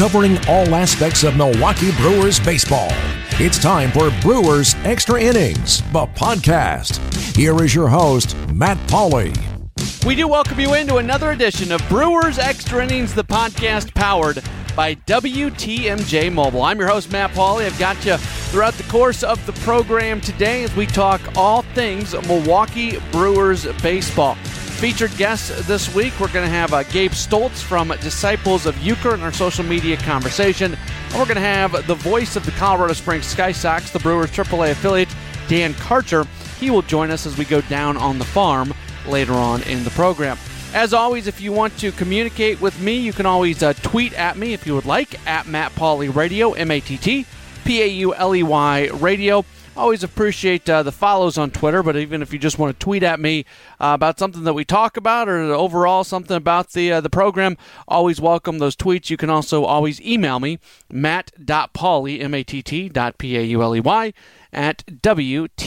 covering all aspects of Milwaukee Brewers baseball. It's time for Brewers Extra Innings, the podcast. Here is your host, Matt Pauley. We do welcome you into another edition of Brewers Extra Innings, the podcast powered by WTMJ Mobile. I'm your host, Matt Pauley. I've got you throughout the course of the program today as we talk all things Milwaukee Brewers baseball. Featured guests this week, we're going to have uh, Gabe Stoltz from Disciples of Uecker in our social media conversation. And we're going to have the voice of the Colorado Springs Sky Sox, the Brewers AAA affiliate, Dan Karcher. He will join us as we go down on the farm later on in the program. As always, if you want to communicate with me, you can always uh, tweet at me if you would like, at Matt Pauley Radio, M A T T P A U L E Y Radio. Always appreciate uh, the follows on Twitter, but even if you just want to tweet at me uh, about something that we talk about or overall something about the uh, the program, always welcome those tweets. You can also always email me, matt.pauley, M-A-T-T dot P-A-U-L-E-Y, at WTMJ.com.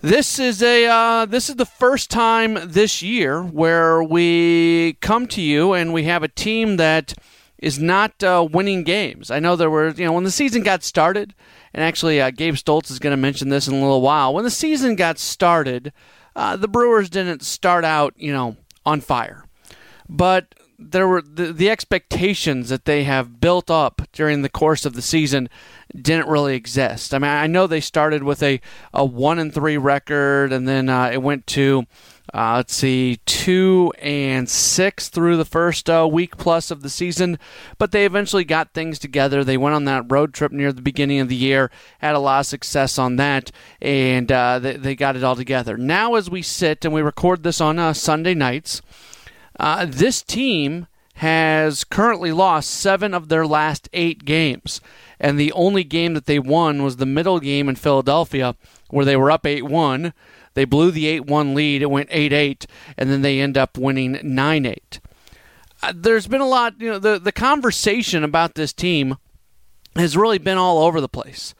This is a uh, this is the first time this year where we come to you and we have a team that – is not uh, winning games. I know there were, you know, when the season got started, and actually uh, Gabe Stoltz is going to mention this in a little while. When the season got started, uh, the Brewers didn't start out, you know, on fire, but there were the, the expectations that they have built up during the course of the season didn't really exist. I mean, I know they started with a, a one and three record, and then uh, it went to uh, let's see, two and six through the first uh, week plus of the season, but they eventually got things together. They went on that road trip near the beginning of the year, had a lot of success on that, and uh, they, they, got it all together. Now, as we sit and we record this on uh, Sunday nights, uh, this team has currently lost seven of their last eight games. And the only game that they won was the middle game in Philadelphia, where they were up 8 1 they blew the 8 1 lead. It went 8 8, and then they end up winning 9 8. Uh, there's been a lot, you know, the, the conversation about this team has really been all over the place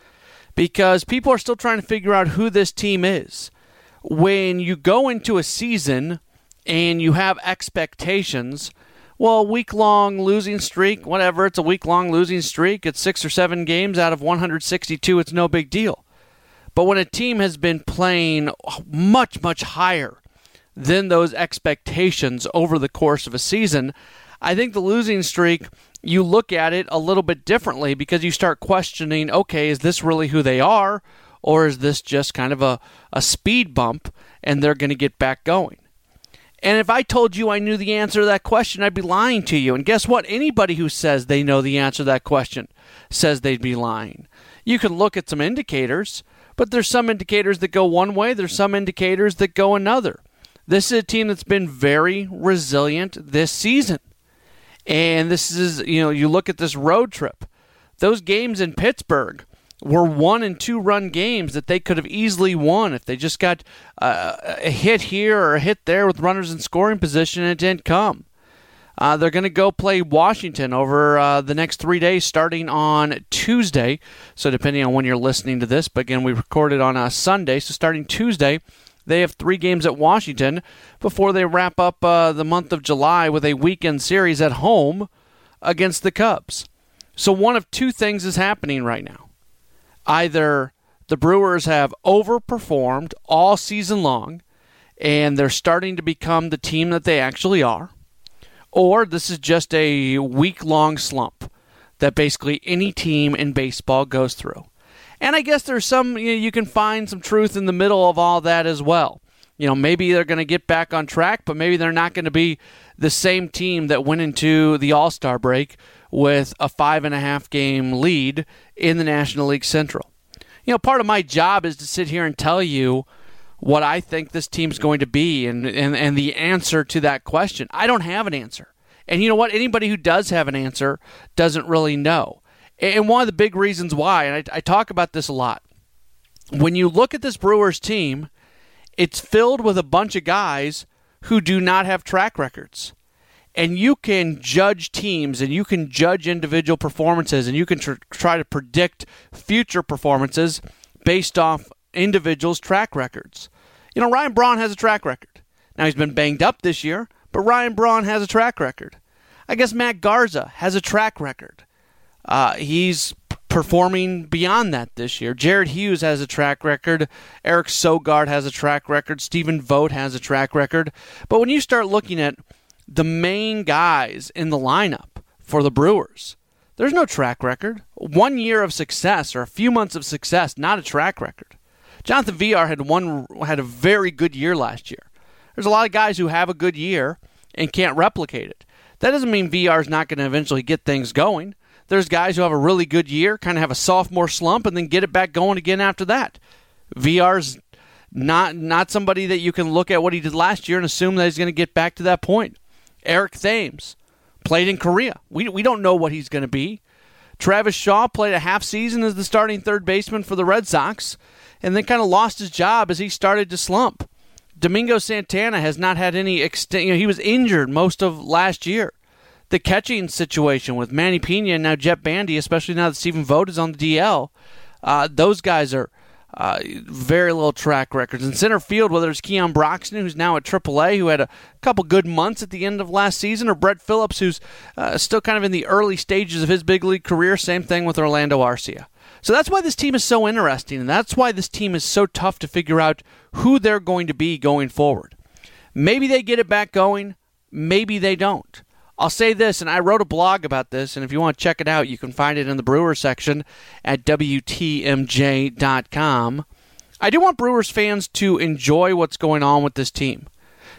because people are still trying to figure out who this team is. When you go into a season and you have expectations, well, week long losing streak, whatever, it's a week long losing streak. It's six or seven games out of 162. It's no big deal. But when a team has been playing much, much higher than those expectations over the course of a season, I think the losing streak, you look at it a little bit differently because you start questioning okay, is this really who they are? Or is this just kind of a, a speed bump and they're going to get back going? And if I told you I knew the answer to that question, I'd be lying to you. And guess what? Anybody who says they know the answer to that question says they'd be lying. You can look at some indicators but there's some indicators that go one way, there's some indicators that go another. This is a team that's been very resilient this season. And this is, you know, you look at this road trip. Those games in Pittsburgh were one and two run games that they could have easily won if they just got uh, a hit here or a hit there with runners in scoring position and it didn't come. Uh, they're going to go play Washington over uh, the next three days, starting on Tuesday. So, depending on when you're listening to this, but again, we recorded on a Sunday. So, starting Tuesday, they have three games at Washington before they wrap up uh, the month of July with a weekend series at home against the Cubs. So, one of two things is happening right now. Either the Brewers have overperformed all season long, and they're starting to become the team that they actually are or this is just a week long slump that basically any team in baseball goes through. And I guess there's some, you, know, you can find some truth in the middle of all that as well. You know, maybe they're going to get back on track, but maybe they're not going to be the same team that went into the All Star break with a five and a half game lead in the National League Central. You know, part of my job is to sit here and tell you what I think this team's going to be and, and, and the answer to that question. I don't have an answer. And you know what? Anybody who does have an answer doesn't really know. And one of the big reasons why, and I, I talk about this a lot, when you look at this Brewers team, it's filled with a bunch of guys who do not have track records. And you can judge teams and you can judge individual performances and you can tr- try to predict future performances based off individuals' track records. You know, Ryan Braun has a track record. Now, he's been banged up this year, but Ryan Braun has a track record. I guess Matt Garza has a track record. Uh, he's performing beyond that this year. Jared Hughes has a track record. Eric Sogard has a track record. Stephen Vogt has a track record. But when you start looking at the main guys in the lineup for the Brewers, there's no track record. One year of success or a few months of success, not a track record. Jonathan Villar had one had a very good year last year. There's a lot of guys who have a good year and can't replicate it. That doesn't mean Villar is not going to eventually get things going. There's guys who have a really good year, kind of have a sophomore slump, and then get it back going again after that. Villar's not not somebody that you can look at what he did last year and assume that he's going to get back to that point. Eric Thames played in Korea. We we don't know what he's going to be. Travis Shaw played a half season as the starting third baseman for the Red Sox, and then kind of lost his job as he started to slump. Domingo Santana has not had any extent. You know, he was injured most of last year. The catching situation with Manny Pena and now Jett Bandy, especially now that Stephen Vogt is on the DL, uh, those guys are uh, very little track records. In center field, whether it's Keon Broxton, who's now at AAA, who had a couple good months at the end of last season, or Brett Phillips, who's uh, still kind of in the early stages of his big league career. Same thing with Orlando Arcia. So that's why this team is so interesting, and that's why this team is so tough to figure out who they're going to be going forward. Maybe they get it back going, maybe they don't. I'll say this, and I wrote a blog about this, and if you want to check it out, you can find it in the Brewer section at WTMJ.com. I do want Brewers fans to enjoy what's going on with this team.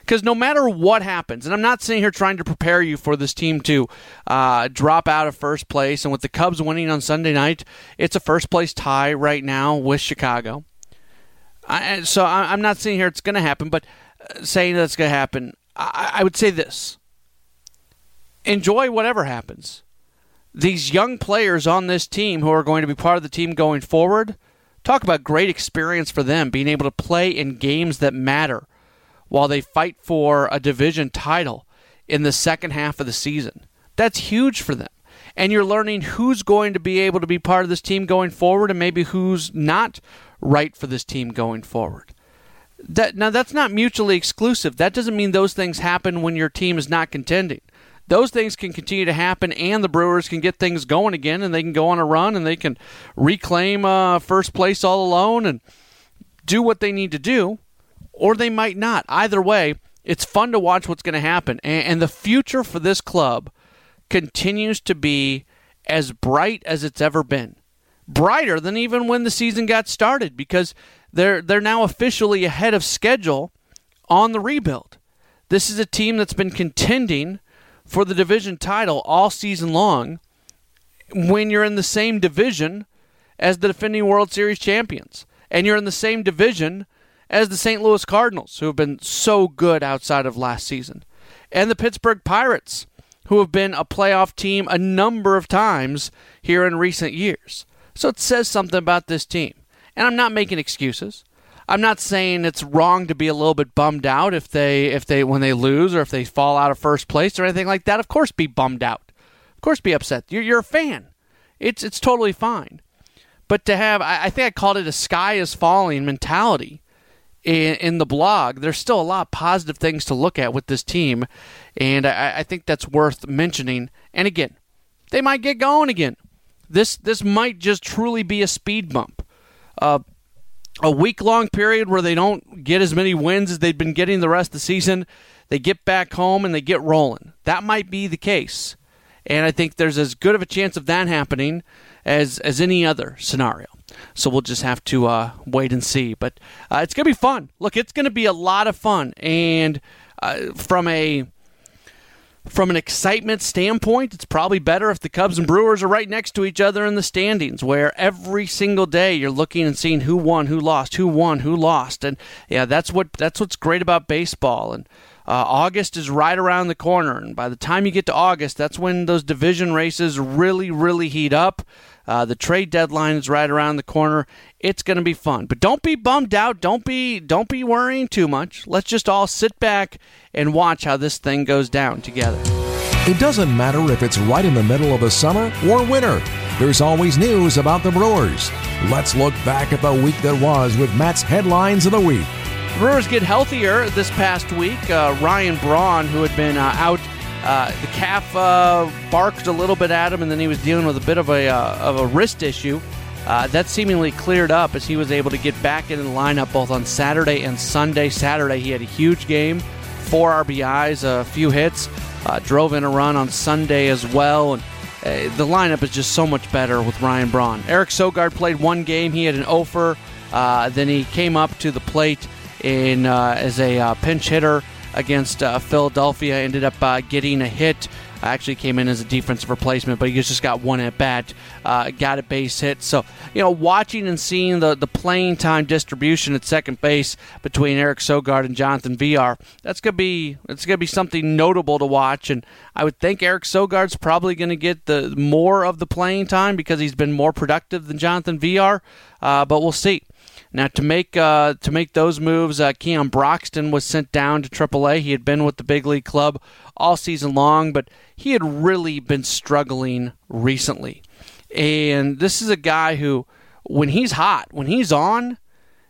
Because no matter what happens, and I'm not sitting here trying to prepare you for this team to uh, drop out of first place, and with the Cubs winning on Sunday night, it's a first place tie right now with Chicago. I, so I, am not saying here it's going to happen, but uh, saying that it's going to happen, I, I would say this enjoy whatever happens. These young players on this team who are going to be part of the team going forward, talk about great experience for them, being able to play in games that matter while they fight for a division title in the second half of the season. That's huge for them. And you're learning who's going to be able to be part of this team going forward and maybe who's not right for this team going forward. That now that's not mutually exclusive. That doesn't mean those things happen when your team is not contending those things can continue to happen, and the Brewers can get things going again, and they can go on a run, and they can reclaim uh, first place all alone and do what they need to do, or they might not. Either way, it's fun to watch what's going to happen, and, and the future for this club continues to be as bright as it's ever been, brighter than even when the season got started, because they're they're now officially ahead of schedule on the rebuild. This is a team that's been contending for the division title all season long when you're in the same division as the defending World Series champions. And you're in the same division as the St. Louis Cardinals, who have been so good outside of last season, and the Pittsburgh Pirates, who have been a playoff team a number of times here in recent years. So it says something about this team. And I'm not making excuses. I'm not saying it's wrong to be a little bit bummed out if they if they when they lose or if they fall out of first place or anything like that. Of course, be bummed out. Of course, be upset. You're, you're a fan. It's it's totally fine. But to have, I, I think I called it a sky is falling mentality in, in, the blog. There's still a lot of positive things to look at with this team, and I, I think that's worth mentioning. And again, they might get going again. This this might just truly be a speed bump. Uh, a week long period where they don't get as many wins as they've been getting the rest of the season. They get back home and they get rolling. That might be the case. And I think there's as good of a chance of that happening as, as any other scenario. So we'll just have to uh, wait and see. But uh, it's going to be fun. Look, it's going to be a lot of fun. And uh, from a from an excitement standpoint, it's probably better if the Cubs and Brewers are right next to each other in the standings, where every single day you're looking and seeing who won, who lost, who won, who lost, and yeah, that's what that's what's great about baseball. And uh, August is right around the corner, and by the time you get to August, that's when those division races really, really heat up. Uh, the trade deadline is right around the corner. It's going to be fun, but don't be bummed out. Don't be don't be worrying too much. Let's just all sit back and watch how this thing goes down together. It doesn't matter if it's right in the middle of the summer or winter. There's always news about the Brewers. Let's look back at the week that was with Matt's headlines of the week. Brewers get healthier this past week. Uh, Ryan Braun, who had been uh, out Uh, the calf uh, barked a little bit at him, and then he was dealing with a bit of a uh, of a wrist issue. Uh, that seemingly cleared up as he was able to get back in the lineup both on Saturday and Sunday. Saturday, he had a huge game, four RBIs, a few hits, uh, drove in a run on Sunday as well. And the lineup is just so much better with Ryan Braun. Eric Sogard played one game. He had an offer. Then he came up to the plate in as a pinch hitter against Philadelphia. Ended up getting a hit actually came in as a defensive replacement, but he just got one at bat, uh, got a base hit. So, you know, watching and seeing the, the playing time distribution at second base between Eric Sogard and Jonathan Villar, that's gonna be it's gonna be something notable to watch. And I would think Eric Sogard's probably gonna get the more of the playing time because he's been more productive than Jonathan Villar. Uh, but we'll see. Now to make uh, to make those moves, uh, Keon Broxton was sent down to AAA. He had been with the big league club all season long, but he had really been struggling recently. And this is a guy who, when he's hot, when he's on,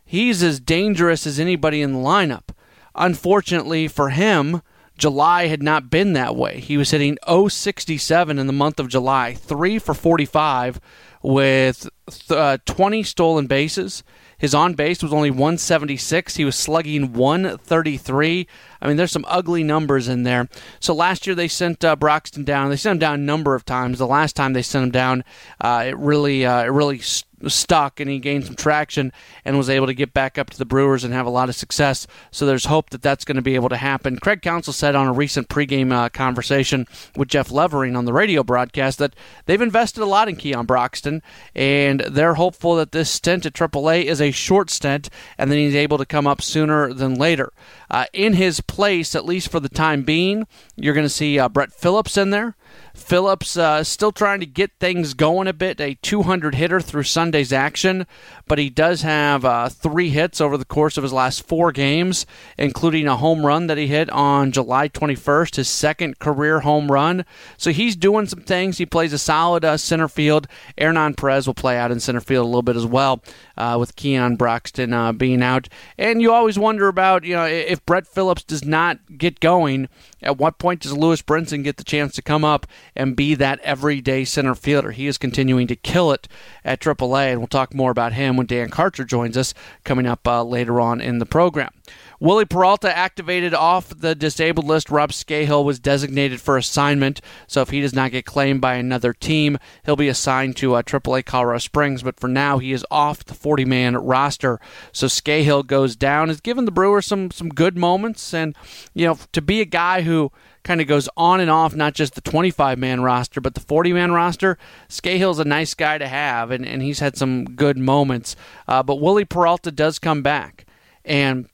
he's as dangerous as anybody in the lineup. Unfortunately for him, July had not been that way. He was hitting 067 in the month of July, 3 for 45 with uh, 20 stolen bases his on base was only 176. He was slugging 133. I mean, there's some ugly numbers in there. So last year they sent uh, Broxton down. They sent him down a number of times. The last time they sent him down, uh, it really, uh, it really stuck and he gained some traction and was able to get back up to the Brewers and have a lot of success. So there's hope that that's going to be able to happen. Craig Counsell said on a recent pregame uh, conversation with Jeff Levering on the radio broadcast that they've invested a lot in Keon Broxton and they're hopeful that this stint at AAA is a short stint and then he's able to come up sooner than later. Uh, in his place, at least for the time being, you're going to see uh, Brett Phillips in there. Phillips uh, still trying to get things going a bit, a 200 hitter through Sunday's action, but he does have uh, three hits over the course of his last four games, including a home run that he hit on July 21st, his second career home run. So he's doing some things. He plays a solid uh, center field. Hernan Perez will play out in center field a little bit as well, uh, with Keon Broxton uh, being out. And you always wonder about, you know, if Brett Phillips does not get going, at what point does Lewis Brinson get the chance to come up and be that everyday center fielder? He is continuing to kill it at AAA, and we'll talk more about him when Dan Karcher joins us coming up uh, later on in the program. Wily Peralta activated off the disabled list. Rob Scahill was designated for assignment, so if he does not get claimed by another team, he'll be assigned to uh, AAA Colorado Springs. But for now, he is off the 40-man roster. So Scahill goes down. Has given the Brewers some some good moments, and you know to be a guy who kind of goes on and off, not just the 25 man roster, but the 40 man roster. Scahill's a nice guy to have, and, and he's had some good moments. Uh, but Wily Peralta does come back. And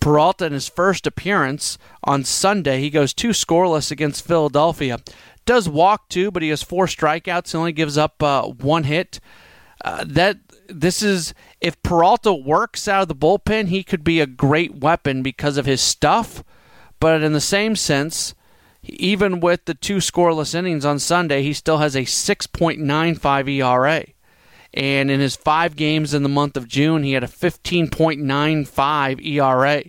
Peralta, in his first appearance on Sunday, he goes two scoreless against Philadelphia. Does walk two, but he has four strikeouts. He only gives up uh, one hit. Uh, that this is if Peralta works out of the bullpen, he could be a great weapon because of his stuff. But in the same sense, even with the two scoreless innings on Sunday, he still has a 6.95 ERA. And in his five games in the month of June, he had a 15.95 ERA.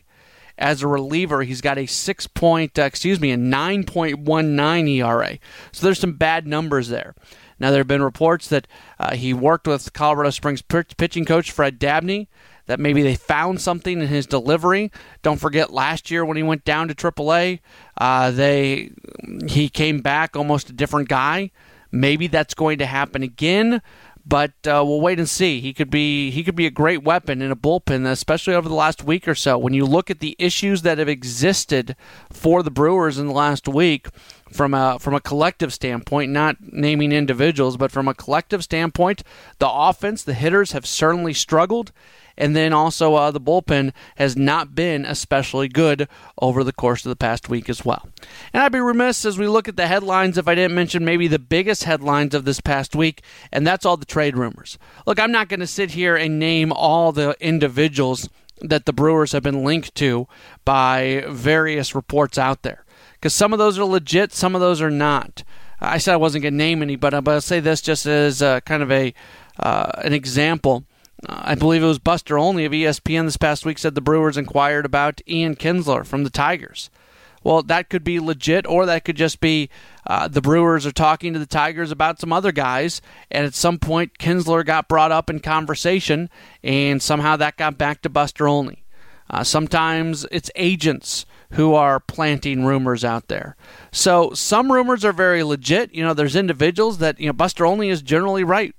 As a reliever, he's got a six point, uh, excuse me, a 9.19 ERA. So there's some bad numbers there. Now there have been reports that uh, he worked with Colorado Springs pitching coach Fred Dabney. That maybe they found something in his delivery. Don't forget last year when he went down to AAA, uh, they he came back almost a different guy. Maybe that's going to happen again but uh, we'll wait and see. He could be he could be a great weapon in a bullpen, especially over the last week or so. When you look at the issues that have existed for the Brewers in the last week, from a from a collective standpoint, not naming individuals, but from a collective standpoint, the offense, the hitters have certainly struggled. And then also, uh, the bullpen has not been especially good over the course of the past week as well. And I'd be remiss as we look at the headlines if I didn't mention maybe the biggest headlines of this past week, and that's all the trade rumors. Look, I'm not going to sit here and name all the individuals that the Brewers have been linked to by various reports out there. Because some of those are legit, some of those are not. I said I wasn't going to name any, but I'll say this just as a, kind of a uh, an example. Uh, I believe it was Buster Olney of ESPN this past week said the Brewers inquired about Ian Kinsler from the Tigers. well, that could be legit, or that could just be uh, the Brewers are talking to the Tigers about some other guys, and at some point, Kinsler got brought up in conversation, and somehow that got back to Buster Olney. Uh, sometimes it's agents who are planting rumors out there. So some rumors are very legit. You know, there's individuals that, you know, Buster Olney is generally right.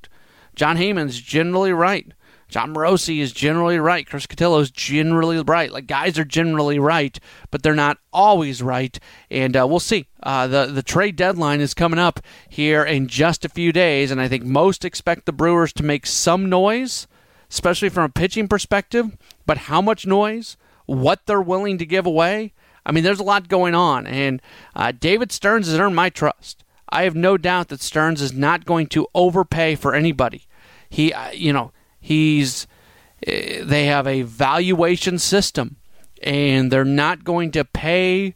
Jon Heyman's generally right. Jon Morosi is generally right. Chris Cotillo is generally right. Like guys are generally right, but they're not always right. And uh, we'll see. Uh, the the trade deadline is coming up here in just a few days, and I think most expect the Brewers to make some noise, especially from a pitching perspective. But how much noise? What they're willing to give away? I mean, there's a lot going on, and uh, David Stearns has earned my trust. I have no doubt that Stearns is not going to overpay for anybody. He, uh, you know He's eh, they have a valuation system and they're not going to pay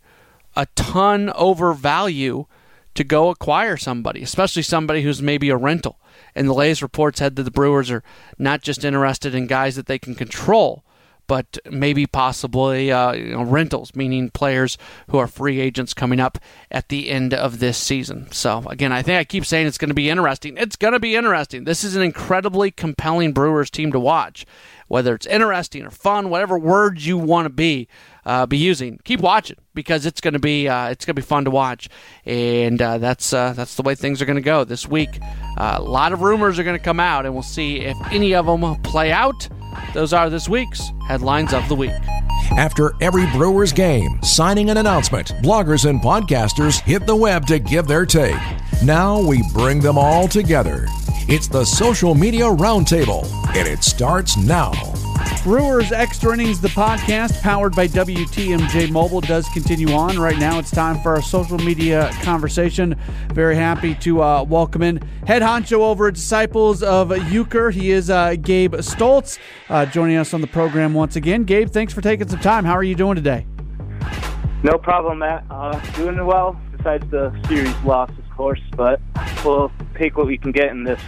a ton over value to go acquire somebody, especially somebody who's maybe a rental. And the latest reports said that the Brewers are not just interested in guys that they can control, but maybe possibly uh, you know, rentals, meaning players who are free agents coming up at the end of this season. So, again, I think I keep saying it's going to be interesting. It's going to be interesting. This is an incredibly compelling Brewers team to watch. Whether it's interesting or fun, whatever words you want to be uh, be using, keep watching because it's going to be uh, it's going to be fun to watch, and uh, that's uh, that's the way things are going to go this week. Uh, a lot of rumors are going to come out, and we'll see if any of them play out those are this week's headlines of the week. After every Brewers game, signing an announcement, bloggers and podcasters hit the web to give their take. Now we bring them all together. It's the Social Media Roundtable, and it starts now. Brewers Extra Innings, the podcast powered by WTMJ Mobile, does continue on. Right now, it's time for our social media conversation. Very happy to uh, welcome in head honcho over at Disciples of Uecker. He is uh, Gabe Stoltz, uh, joining us on the program once again. Gabe, thanks for taking some time. How are you doing today? No problem, Matt. Uh, doing well, besides the series loss, of course, but we'll take what we can get in this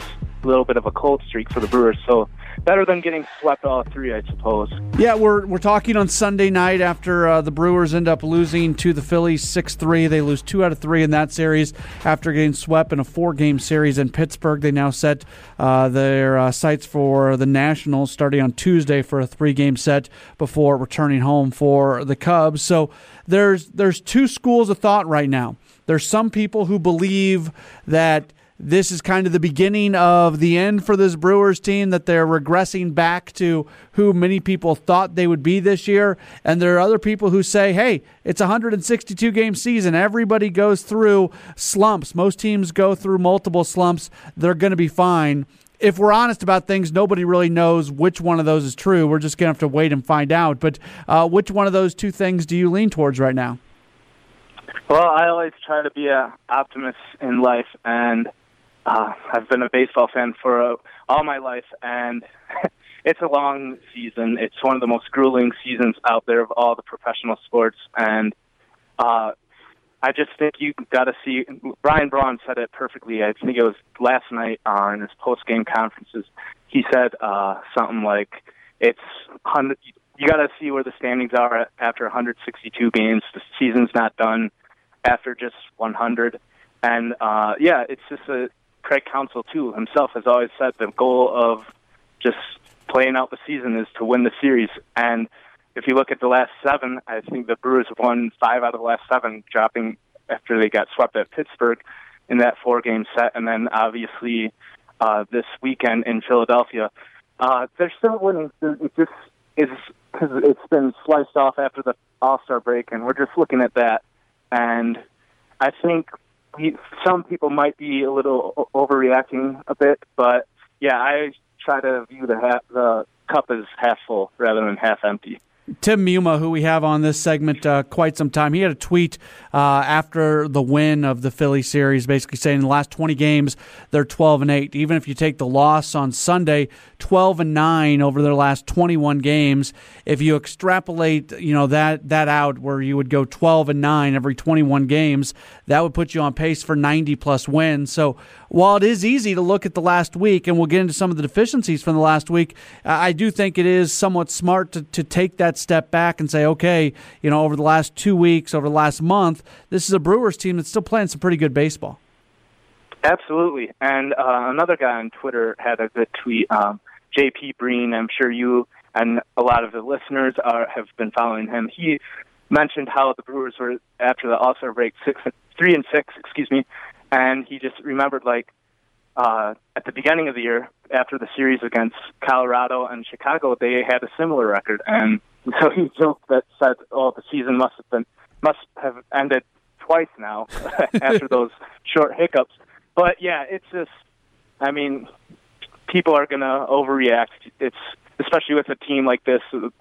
little bit of a cold streak for the Brewers. So better than getting swept all three, I suppose. Yeah, we're we're talking on Sunday night after uh, the Brewers end up losing to the Phillies six three. They lose two out of three in that series after getting swept in a four game series in Pittsburgh. They now set uh, their uh, sights for the Nationals starting on Tuesday for a three game set before returning home for the Cubs. So there's there's two schools of thought right now. There's some people who believe that this is kind of the beginning of the end for this Brewers team, that they're regressing back to who many people thought they would be this year. And there are other people who say, hey, it's a 162 game season. Everybody goes through slumps. Most teams go through multiple slumps. They're going to be fine. If we're honest about things, nobody really knows which one of those is true. We're just going to have to wait and find out. But uh, which one of those two things do you lean towards right now? Well, I always try to be an optimist in life, and uh, I've been a baseball fan for uh, all my life, and it's a long season. It's one of the most grueling seasons out there of all the professional sports, and uh, I just think you got to see. Brian Braun said it perfectly. I think it was last night in his post game conferences. He said uh, something like, "It's hundred. You got to see where the standings are after 162 games. The season's not done after just 100." And uh, yeah, it's just a Craig Counsell too himself has always said the goal of just playing out the season is to win the series. And if you look at the last seven, I think the Brewers won five out of the last seven, dropping after they got swept at Pittsburgh in that four game set, and then obviously uh, this weekend in Philadelphia. Uh, they're still winning. It just is because it's been sliced off after the All Star break, and we're just looking at that. And I think some people might be a little overreacting a bit, but yeah, I try to view the half, the cup as half full rather than half empty. Tim Muma, who we have on this segment uh, quite some time, he had a tweet uh, after the win of the Philly series, basically saying in the last 20 games they're 12 and 8. Even if you take the loss on Sunday, 12 and 9 over their last 21 games. If you extrapolate, you know that that out where you would go 12 and 9 every 21 games, that would put you on pace for 90 plus wins. So while it is easy to look at the last week, and we'll get into some of the deficiencies from the last week, I do think it is somewhat smart to, to take that step back and say, okay, you know, over the last two weeks, over the last month, this is a Brewers team that's still playing some pretty good baseball. Absolutely. And uh, another guy on Twitter had a good tweet. Um, JP Breen, I'm sure you and a lot of the listeners are, have been following him. He mentioned how the Brewers were after the All Star break six, three and six, excuse me, and he just remembered like uh, at the beginning of the year after the series against Colorado and Chicago, they had a similar record, and so he joked that said, "Oh, the season must have been must have ended twice now after those short hiccups." But yeah, it's just, I mean, people are going to overreact. It's especially with a team like this,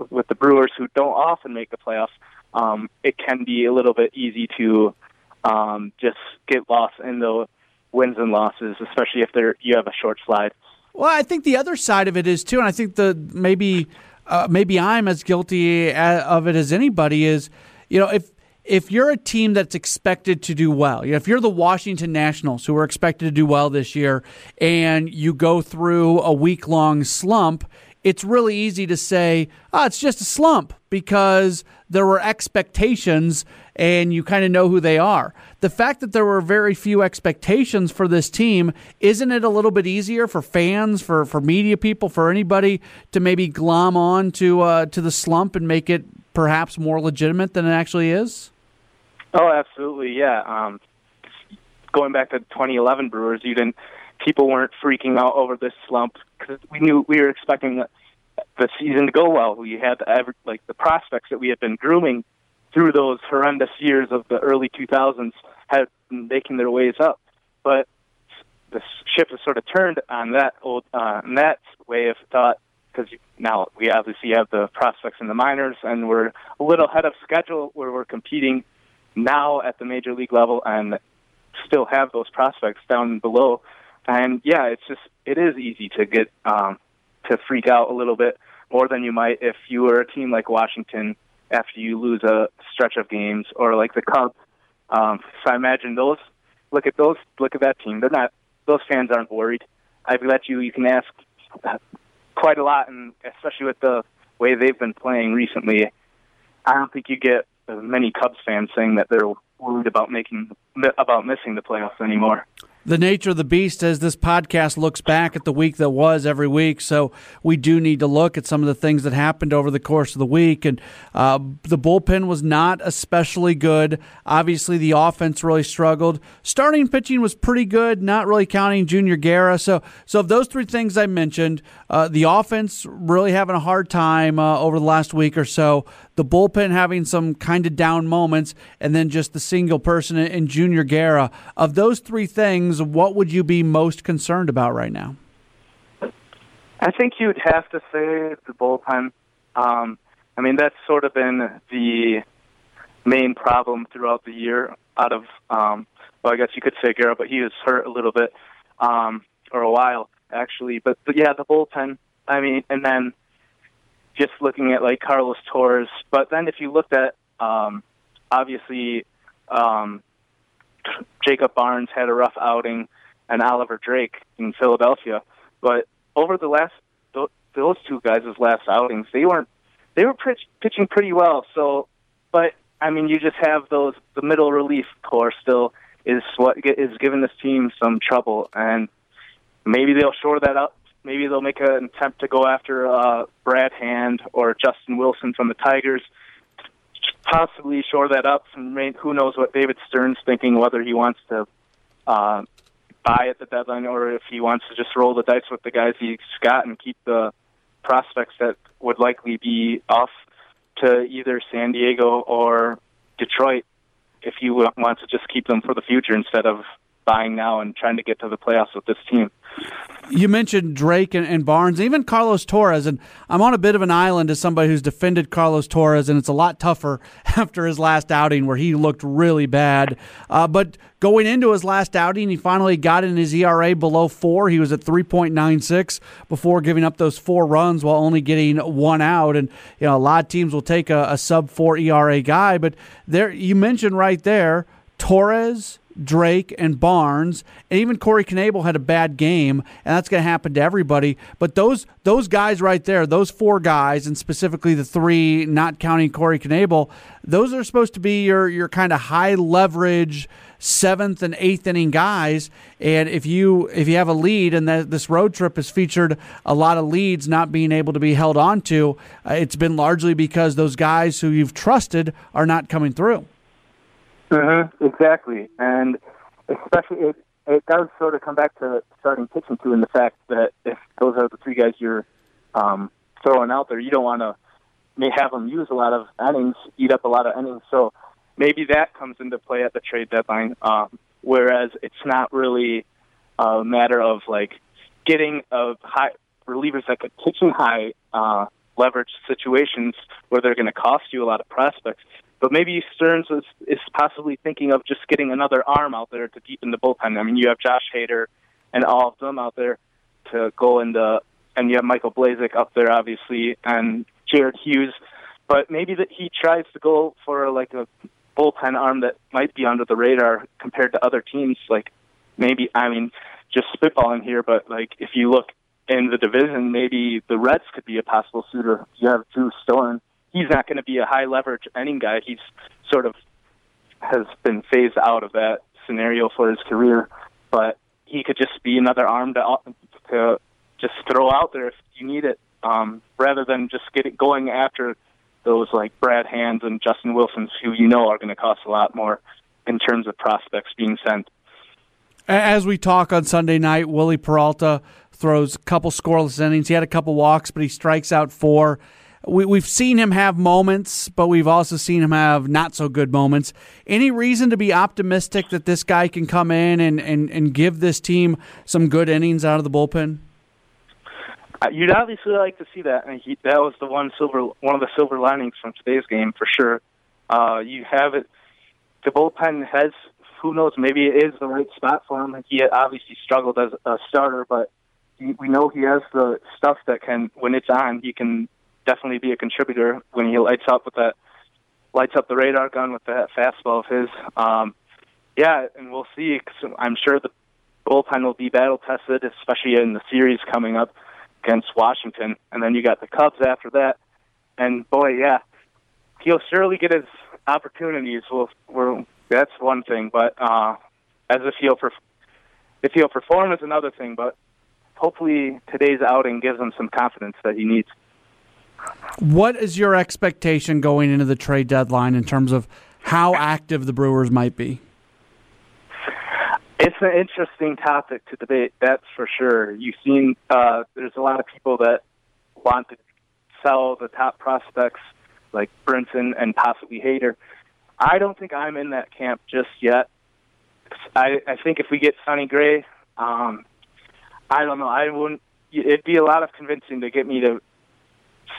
with the Brewers who don't often make the playoffs. Um, it can be a little bit easy to um, just get lost in the wins and losses, especially if they're you have a short slide. Well, I think the other side of it is too, and I think the maybe uh, maybe I'm as guilty of it as anybody is. You know, if if you're a team that's expected to do well, if you're the Washington Nationals who are expected to do well this year, and you go through a week long slump, it's really easy to say, oh, it's just a slump because there were expectations and you kind of know who they are. The fact that there were very few expectations for this team, isn't it a little bit easier for fans, for, for media people, for anybody to maybe glom on to uh, to the slump and make it perhaps more legitimate than it actually is? Oh, absolutely, yeah. Um, going back to 2011 Brewers, you didn't people weren't freaking out over this slump because we knew we were expecting the, season to go well. We had the, like the prospects that we had been grooming through those horrendous years of the early 2000s had been making their ways up, but the ship has sort of turned on that old uh, on that way of thought because now we obviously have the prospects in the minors and we're a little ahead of schedule where we're competing now at the major league level and still have those prospects down below and yeah, it's just it is easy to get um, to freak out a little bit more than you might if you were a team like Washington after you lose a stretch of games, or like the Cubs. Um, so I imagine those. Look at those. Look at that team. They're not. Those fans aren't worried. I bet you you can ask quite a lot, and especially with the way they've been playing recently, I don't think you get many Cubs fans saying that they're worried about making about missing the playoffs anymore the nature of the beast as this podcast looks back at the week that was every week. So we do need to look at some of the things that happened over the course of the week. And uh, the bullpen was not especially good. Obviously, the offense really struggled. Starting pitching was pretty good, not really counting Junior Guerra. So, so of those three things I mentioned, uh, the offense really having a hard time uh, over the last week or so the bullpen having some kind of down moments, and then just the single person in Junior Guerra. Of those three things, what would you be most concerned about right now? I think you'd have to say the bullpen. Um, I mean, that's sort of been the main problem throughout the year. Out of, um, well, I guess you could say Guerra, but he was hurt a little bit, um, or a while actually. But, but yeah, the bullpen. I mean, and then just looking at like Carlos Torres. But then if you looked at um, obviously um, Jacob Barnes had a rough outing and Oliver Drake in Philadelphia, but over the last those two guys' last outings, they weren't they were pitch, pitching pretty well. So, but I mean, you just have those the middle relief core still is what is giving this team some trouble, and maybe they'll shore that up. Maybe they'll make an attempt to go after uh, Brad Hand or Justin Wilson from the Tigers, possibly shore that up. And who knows what David Stearns thinking, whether he wants to uh, buy at the deadline or if he wants to just roll the dice with the guys he's got and keep the prospects that would likely be off to either San Diego or Detroit if you want to just keep them for the future instead of buying now and trying to get to the playoffs with this team you mentioned Drake and, and, Barnes, even Carlos Torres, and I'm on a bit of an island as somebody who's defended Carlos Torres, and it's a lot tougher after his last outing where he looked really bad. Uh, but going into his last outing, he finally got in his ERA below four. He was at 3.96 before giving up those four runs while only getting one out. And you know, a lot of teams will take a, a sub four ERA guy, but there you mentioned right there Torres, Drake, and Barnes, and even Corey Knebel had a bad game, and that's going to happen to everybody. But those those guys right there, those four guys, and specifically the three, not counting Corey Knebel, those are supposed to be your your kind of high leverage seventh and eighth inning guys. And if you if you have a lead, and that this road trip has featured a lot of leads not being able to be held on to, uh, it's been largely because those guys who you've trusted are not coming through. Mm-hmm, exactly, and especially it it does sort of come back to starting pitching too, in the fact that if those are the three guys you're um, throwing out there, you don't want to may have them use a lot of innings, eat up a lot of innings. So maybe that comes into play at the trade deadline. Um, whereas it's not really a matter of like getting a high relievers that could pitch in high uh, leverage situations where they're going to cost you a lot of prospects. But maybe Stearns is, is possibly thinking of just getting another arm out there to deepen the bullpen. I mean, you have Josh Hader and all of them out there to go into, uh, and you have Michael Blazek up there, obviously, and Jared Hughes. But maybe that he tries to go for like a bullpen arm that might be under the radar compared to other teams. Like maybe, I mean, just spitballing here, but like if you look in the division, maybe the Reds could be a possible suitor. You have Drew Storen he's not going to be a high leverage inning guy. He's sort of has been phased out of that scenario for his career, but he could just be another arm to, to just throw out there if you need it, um, rather than just get it going after those like Brad Hands and Justin Wilsons, who you know are going to cost a lot more in terms of prospects being sent. As we talk on Sunday night, Wily Peralta throws a couple scoreless innings. He had a couple walks, but he strikes out four we, we've seen him have moments, but we've also seen him have not so good moments. Any reason to be optimistic that this guy can come in and, and, and give this team some good innings out of the bullpen? You'd obviously like to see that, and he, that was the one silver, one of the silver linings from today's game for sure. Uh, you have it. The bullpen has, who knows, maybe it is the right spot for him. He obviously struggled as a starter, but we know he has the stuff that can, when it's on, he can definitely be a contributor when he lights up with that lights up the radar gun with that fastball of his. Um, yeah, and we'll see. Cause I'm sure the bullpen will be battle tested, especially in the series coming up against Washington, and then you got the Cubs after that. And boy, yeah, he'll surely get his opportunities. Well, we're, that's one thing, but uh, as if he'll perf- if he'll perform is another thing. But hopefully today's outing gives him some confidence that he needs. What is your expectation going into the trade deadline in terms of how active the Brewers might be? It's an interesting topic to debate, that's for sure. You've seen uh, there's a lot of people that want to sell the top prospects like Brinson and possibly Hader. I don't think I'm in that camp just yet. I, I think if we get Sonny Gray, um, I don't know. I wouldn't. It'd be a lot of convincing to get me to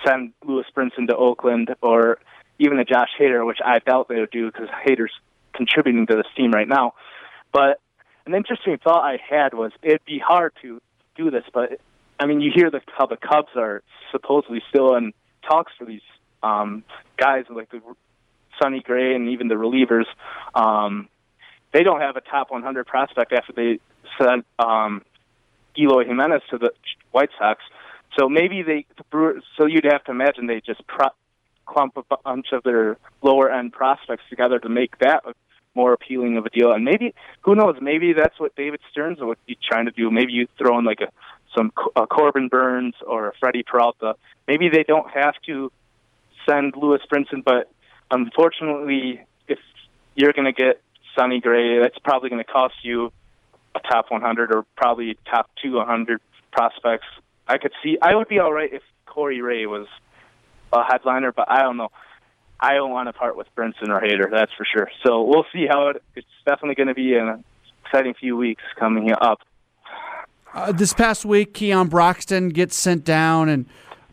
send Lewis Brinson to Oakland or even a Josh Hader, which I doubt they would do because Hader's contributing to this team right now. But an interesting thought I had was it'd be hard to do this, but I mean, you hear the, how the Cubs are supposedly still in talks for these um, guys like the Sonny Gray and even the relievers. Um, they don't have a top 100 prospect after they sent um, Eloy Jimenez to the White Sox. So maybe they. So you'd have to imagine they just pro- clump a bunch of their lower end prospects together to make that more appealing of a deal. And maybe who knows? Maybe that's what David Stearns would be trying to do. Maybe you throw in like a some a Corbin Burnes or a Freddie Peralta. Maybe they don't have to send Lewis Brinson, but unfortunately, if you're going to get Sonny Gray, that's probably going to cost you a top 100 or probably top 200 prospects I could see. I would be all right if Corey Ray was a headliner, but I don't know. I don't want to part with Brinson or Hader, that's for sure. So we'll see how it. It's definitely going to be an exciting few weeks coming up. Uh, this past week, Keon Broxton gets sent down, and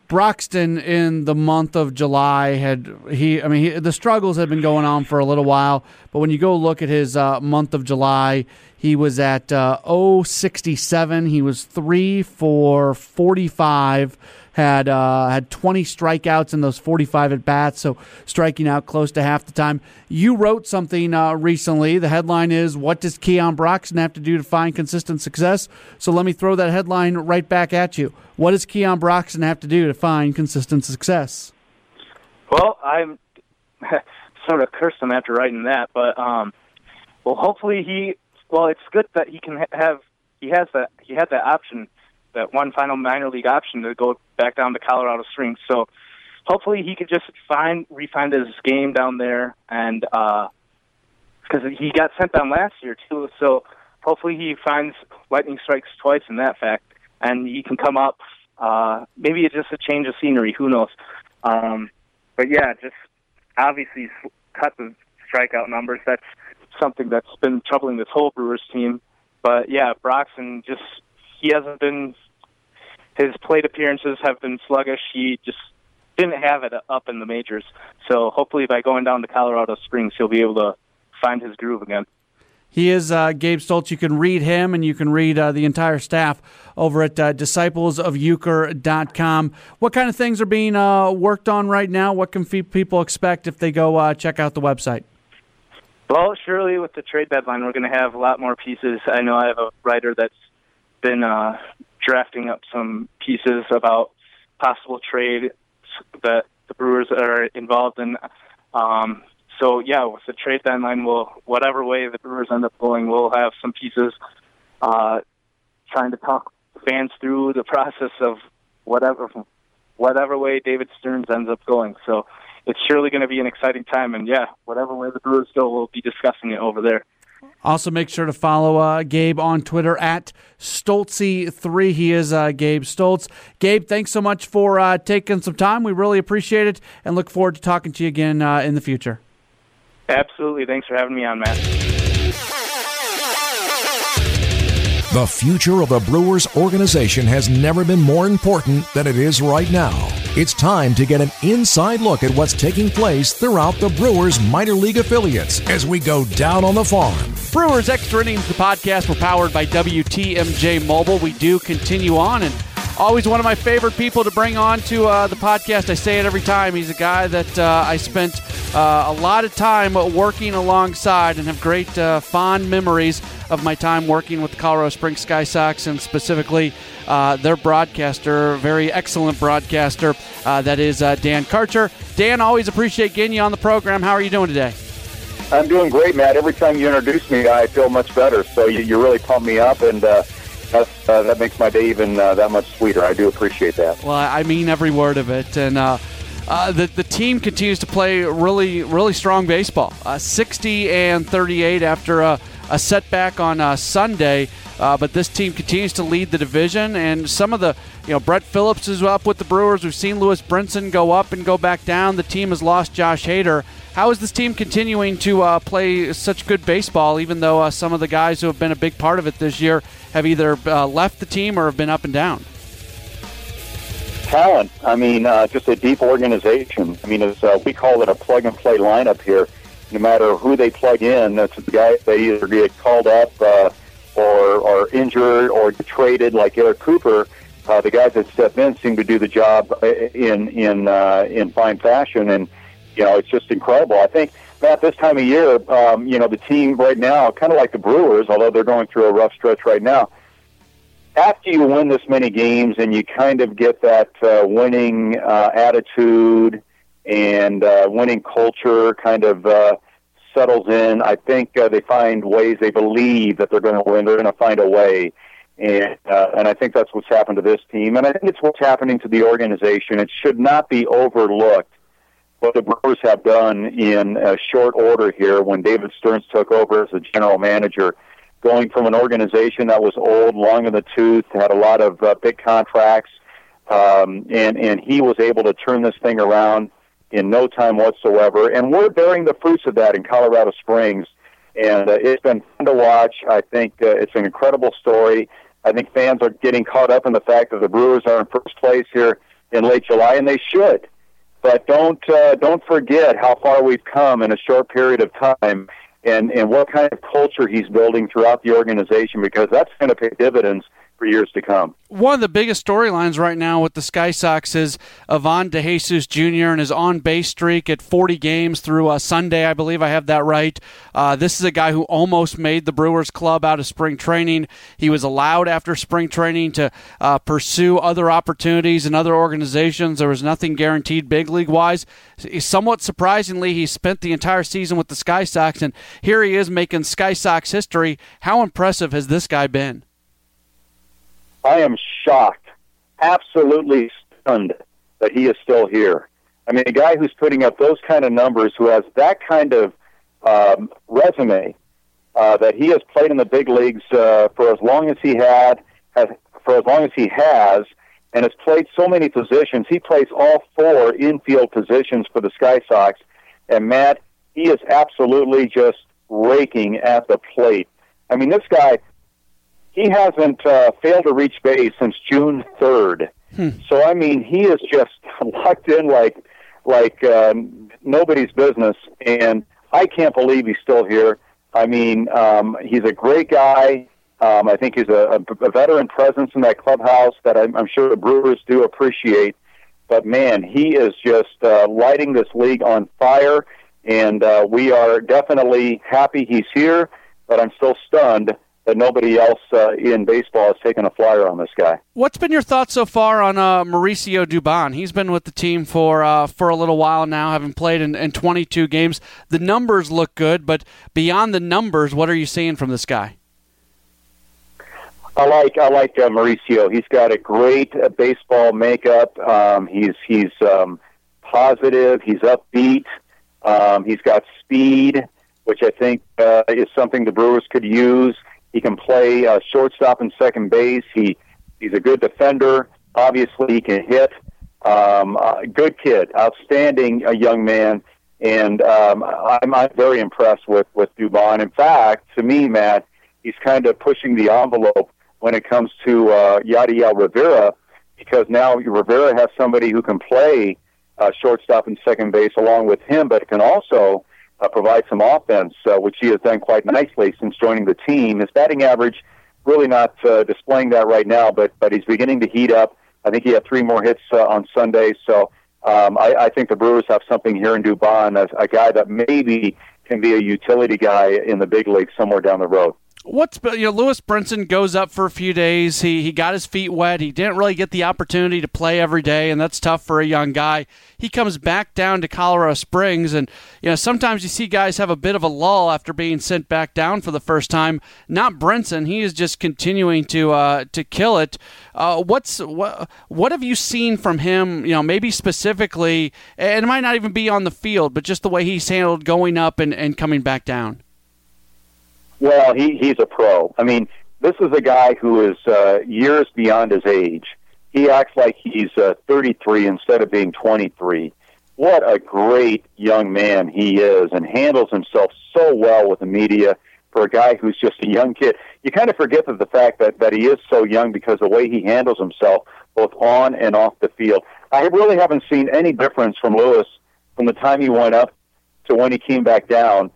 Broxton in the month of July had he. I mean, he, the struggles had been going on for a little while, but when you go look at his uh, month of July, he was at uh, 067. He was three for 45. Had uh, had 20 strikeouts in those 45 at bats, so striking out close to half the time. You wrote something uh, recently. The headline is "What does Keon Broxton have to do to find consistent success?" So let me throw that headline right back at you. What does Keon Broxton have to do to find consistent success? Well, I'm sort of cursed him after writing that, but um, well, hopefully he. Well, it's good that he can have. He has that. He had that option that one final minor league option to go back down to Colorado Springs. So hopefully he could just find refine his game down there, and because uh, he got sent down last year too. So hopefully he finds lightning strikes twice in that fact, and he can come up. Uh, maybe it's just a change of scenery. Who knows? Um, but yeah, just obviously cut the strikeout numbers. That's something that's been troubling this whole Brewers team. But yeah, Broxton just he hasn't been his plate appearances have been sluggish. He just didn't have it up in the majors. So hopefully by going down to Colorado Springs, he'll be able to find his groove again. He is uh, Gabe Stoltz. You can read him and you can read uh, the entire staff over at uh, disciplesofuecker.com. What kind of things are being uh, worked on right now? What can people expect if they go uh, check out the website? Well, surely with the trade deadline, we're going to have a lot more pieces. I know I have a writer that's been uh, drafting up some pieces about possible trade that the Brewers are involved in. Um, so yeah, with the trade deadline, we'll whatever way the Brewers end up going, we'll have some pieces uh, trying to talk fans through the process of whatever whatever way David Stearns ends up going. So it's surely going to be an exciting time, and yeah, whatever way the Brewers go, we'll be discussing it over there. Also, make sure to follow uh, Gabe on Twitter at Stoltzy3. He is uh, Gabe Stoltz. Gabe, thanks so much for uh, taking some time. We really appreciate it and look forward to talking to you again uh, in the future. Absolutely. Thanks for having me on, Matt. The future of the Brewers organization has never been more important than it is right now. It's time to get an inside look at what's taking place throughout the Brewers minor league affiliates as we go down on the farm. Brewers Extra Innings, the podcast, were powered by WTMJ Mobile. We do continue on and always one of my favorite people to bring on to uh, the podcast. I say it every time. He's a guy that uh, I spent uh, a lot of time working alongside and have great uh, fond memories of my time working with the Colorado Springs Sky Sox and specifically uh, their broadcaster, very excellent broadcaster, that is Dan Karcher. Dan, always appreciate getting you on the program. How are you doing today? I'm doing great, Matt. Every time you introduce me, I feel much better. So you, you really pump me up, and uh, uh, that makes my day even uh, that much sweeter. I do appreciate that. Well, I mean every word of it, and uh, uh the the team continues to play really really strong baseball. Uh, 60 and 38 after a, a setback on uh, Sunday. but this team continues to lead the division, and some of the, you know, Brett Phillips is up with the Brewers. We've seen Lewis Brinson go up and go back down. The team has lost Josh Hader. How is this team continuing to uh, play such good baseball, even though uh, some of the guys who have been a big part of it this year have either uh, left the team or have been up and down? Talent. I mean, uh, just a deep organization. I mean, uh, we call it a plug and play lineup here. No matter who they plug in, that's the guy they either get called up uh, or or injured or traded, like Garrett Cooper. The guys that step in seem to do the job in in in fine fashion, and you know, it's just incredible. I think, Matt, this time of year, um, you know, the team right now, kind of like the Brewers, although they're going through a rough stretch right now, after you win this many games and you kind of get that uh, winning uh, attitude and uh, winning culture kind of uh, settles in, I think uh, they find ways. They believe that they're going to win. They're going to find a way, and uh, and I think that's what's happened to this team. And I think it's what's happening to the organization. It should not be overlooked what the Brewers have done in a short order here when David Stearns took over as the general manager, going from an organization that was old, long in the tooth, had a lot of uh, big contracts, um, and and he was able to turn this thing around in no time whatsoever. And we're bearing the fruits of that in Colorado Springs, and uh, it's been fun to watch. I think uh, it's an incredible story. I think fans are getting caught up in the fact that the Brewers are in first place here in late July, and they should but don't uh, don't forget how far we've come in a short period of time, and and what kind of culture he's building throughout the organization because that's going to pay dividends for years to come. One of the biggest storylines right now with the Sky Sox is Ivan DeJesus Jr. and his on base streak at 40 games through uh, Sunday, I believe I have that right. Uh, this is a guy who almost made the Brewers club out of spring training. He was allowed after spring training to uh, pursue other opportunities in other organizations. There was nothing guaranteed big league wise. Somewhat surprisingly, he spent the entire season with the Sky Sox, and here he is making Sky Sox history. How impressive has this guy been? I am shocked, absolutely stunned that he is still here. I mean, a guy who's putting up those kind of numbers, who has that kind of um, resume, uh, that he has played in the big leagues uh, for as long as he had, has for as long as he has, and has played so many positions. He plays all four infield positions for the Sky Sox, and Matt, he is absolutely just raking at the plate. I mean, this guy, he hasn't uh, failed to reach base since June 3rd. Hmm. So I mean, he is just locked in like like uh, nobody's business, and I can't believe he's still here. I mean, um, he's a great guy. Um, I think he's a, a veteran presence in that clubhouse that I'm, I'm sure the Brewers do appreciate. But man, he is just uh, lighting this league on fire, and uh, we are definitely happy he's here. But I'm still stunned that nobody else uh, in baseball has taken a flyer on this guy. What's been your thoughts so far on uh, Mauricio Dubon? He's been with the team for uh, for a little while now, having played in, in 22 games. The numbers look good, but beyond the numbers, what are you seeing from this guy? I like I like uh, Mauricio. He's got a great uh, baseball makeup. Um, he's he's um, positive. He's upbeat. Um, he's got speed, which I think uh, is something the Brewers could use. He can play uh, shortstop and second base. He he's a good defender. Obviously, he can hit. Um, uh, good kid, outstanding uh, young man, and um, I'm, I'm very impressed with with Dubon. In fact, to me, Matt, he's kind of pushing the envelope when it comes to uh, Yadiel Rivera, because now Rivera has somebody who can play uh, shortstop and second base along with him, but can also uh, provide some offense, uh, which he has done quite nicely since joining the team. His batting average really not uh, displaying that right now, but but he's beginning to heat up. I think he had three more hits uh, on Sunday, so um, I, I think the Brewers have something here in Dubon, as a guy that maybe can be a utility guy in the big league somewhere down the road what's you know Lewis Brinson goes up for a few days. He he got his feet wet. He didn't really get the opportunity to play every day, and that's tough for a young guy. He comes back down to Colorado Springs, and you know sometimes you see guys have a bit of a lull after being sent back down for the first time. Not Brinson. He is just continuing to uh, to kill it. Uh, what's what what have you seen from him? You know maybe specifically, and it might not even be on the field, but just the way he's handled going up and, and coming back down. Well, he he's a pro. I mean, this is a guy who is uh, years beyond his age. He acts like he's uh, 33 instead of being 23. What a great young man he is, and handles himself so well with the media for a guy who's just a young kid. You kind of forget that the fact that that he is so young because the way he handles himself both on and off the field. I really haven't seen any difference from Lewis from the time he went up to when he came back down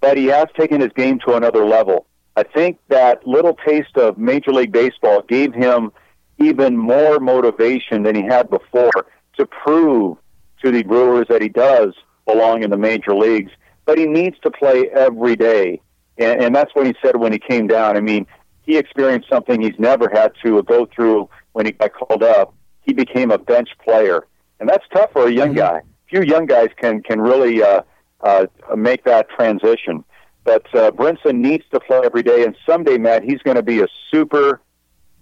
that he has taken his game to another level. I think that little taste of Major League Baseball gave him even more motivation than he had before to prove to the Brewers that he does belong in the major leagues. But he needs to play every day. And, and that's what he said when he came down. I mean, he experienced something he's never had to go through when he got called up. He became a bench player. And that's tough for a young mm-hmm. guy. Few young guys can, can really uh, uh, make that transition. But uh, Brinson needs to play every day, and someday, Matt, he's going to be a super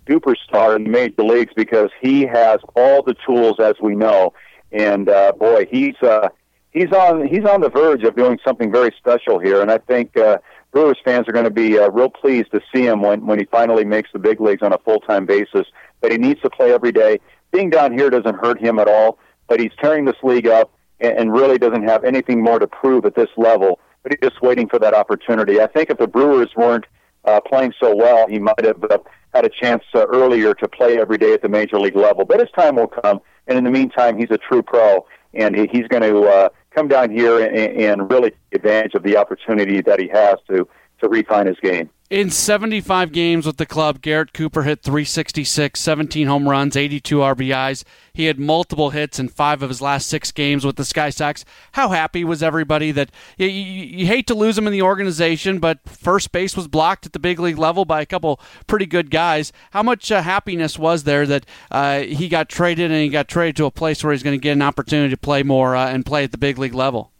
duper star in the major leagues because he has all the tools, as we know. And uh, boy, he's uh, he's on he's on the verge of doing something very special here. And I think uh, Brewers fans are going to be uh, real pleased to see him when when he finally makes the big leagues on a full time basis. But he needs to play every day. Being down here doesn't hurt him at all. But he's tearing this league up and really doesn't have anything more to prove at this level. But he's just waiting for that opportunity. I think if the Brewers weren't uh, playing so well, he might have uh, had a chance uh, earlier to play every day at the major league level. But his time will come, and in the meantime, he's a true pro, and he, he's going to uh, come down here and, and really take advantage of the opportunity that he has to to refine his game In 75 games with the club, Garrett Cooper hit 366, 17 home runs, 82 RBIs. He had multiple hits in five of his last six games with the Sky Sox. How happy was everybody that you, you, hate to lose him in the organization, but first base was blocked at the big league level by a couple pretty good guys. How much uh, happiness was there that uh, he got traded and he got traded to a place where he's going to get an opportunity to play more uh, and play at the big league level?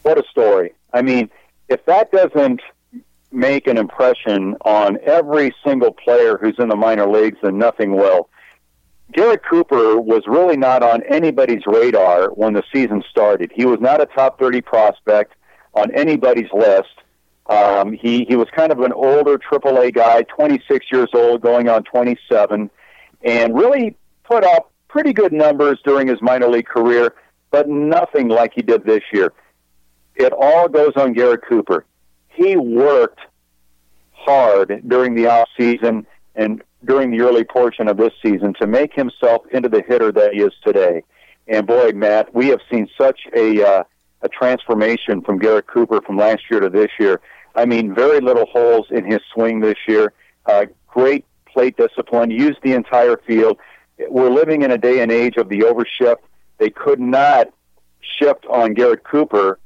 What a story. I mean, if that doesn't make an impression on every single player who's in the minor leagues, and nothing will. Garrett Cooper was really not on anybody's radar when the season started. He was not a top 30 prospect on anybody's list. Um, he, he was kind of an older AAA guy, 26 years old, going on 27, and really put up pretty good numbers during his minor league career, but nothing like he did this year. It all goes on Garrett Cooper he worked hard during the off season and during the early portion of this season to make himself into the hitter that he is today. And boy, Matt, we have seen such a uh, a transformation from Garrett Cooper from last year to this year. I mean, very little holes in his swing this year. Uh, great plate discipline. Used the entire field. We're living in a day and age of the overshift. They could not shift on Garrett Cooper.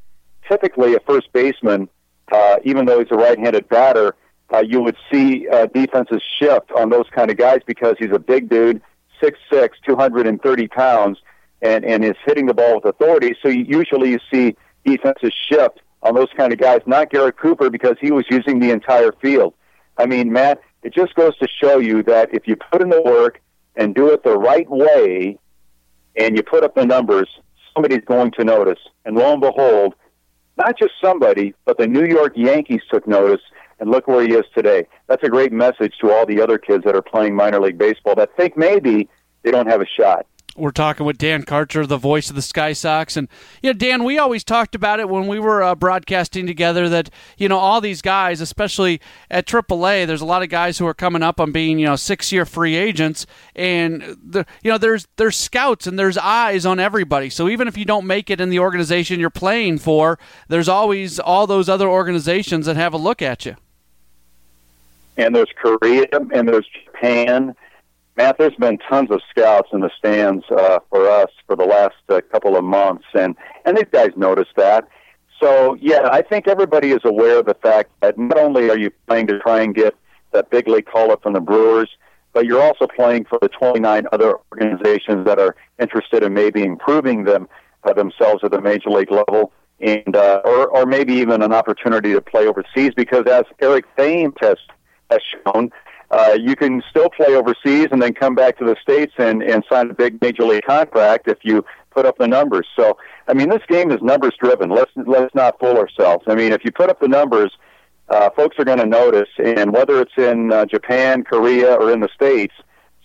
Typically, a first baseman uh, even though he's a right-handed batter, uh, you would see uh, defenses shift on those kind of guys because he's a big dude, 6'6", 230 pounds, and, and is hitting the ball with authority. So usually you see defenses shift on those kind of guys, not Garrett Cooper because he was using the entire field. I mean, Matt, it just goes to show you that if you put in the work and do it the right way and you put up the numbers, somebody's going to notice. And lo and behold, not just somebody, but the New York Yankees took notice, and look where he is today. That's a great message to all the other kids that are playing minor league baseball that think maybe they don't have a shot. We're talking with Dan Karcher, the voice of the Sky Sox, and you know, Dan, we always talked about it when we were uh, broadcasting together that you know all these guys, especially at AAA, there's a lot of guys who are coming up on being you know six year free agents, and the, you know there's there's scouts and there's eyes on everybody. So even if you don't make it in the organization you're playing for, there's always all those other organizations that have a look at you. And there's Korea, and there's Japan Matt, there's been tons of scouts in the stands uh, for us for the last uh, couple of months, and and these guys noticed that. So yeah, I think everybody is aware of the fact that not only are you playing to try and get that big league call up from the Brewers, but you're also playing for the 29 other organizations that are interested in maybe improving them uh, themselves at the major league level, and uh, or or maybe even an opportunity to play overseas. Because as Eric Thames has has shown, uh, you can still play overseas and then come back to the states and and sign a big major league contract if you put up the numbers. So I mean, this game is numbers driven. Let's let's not fool ourselves. I mean, if you put up the numbers, uh, folks are going to notice, and whether it's in uh, Japan, Korea, or in the states,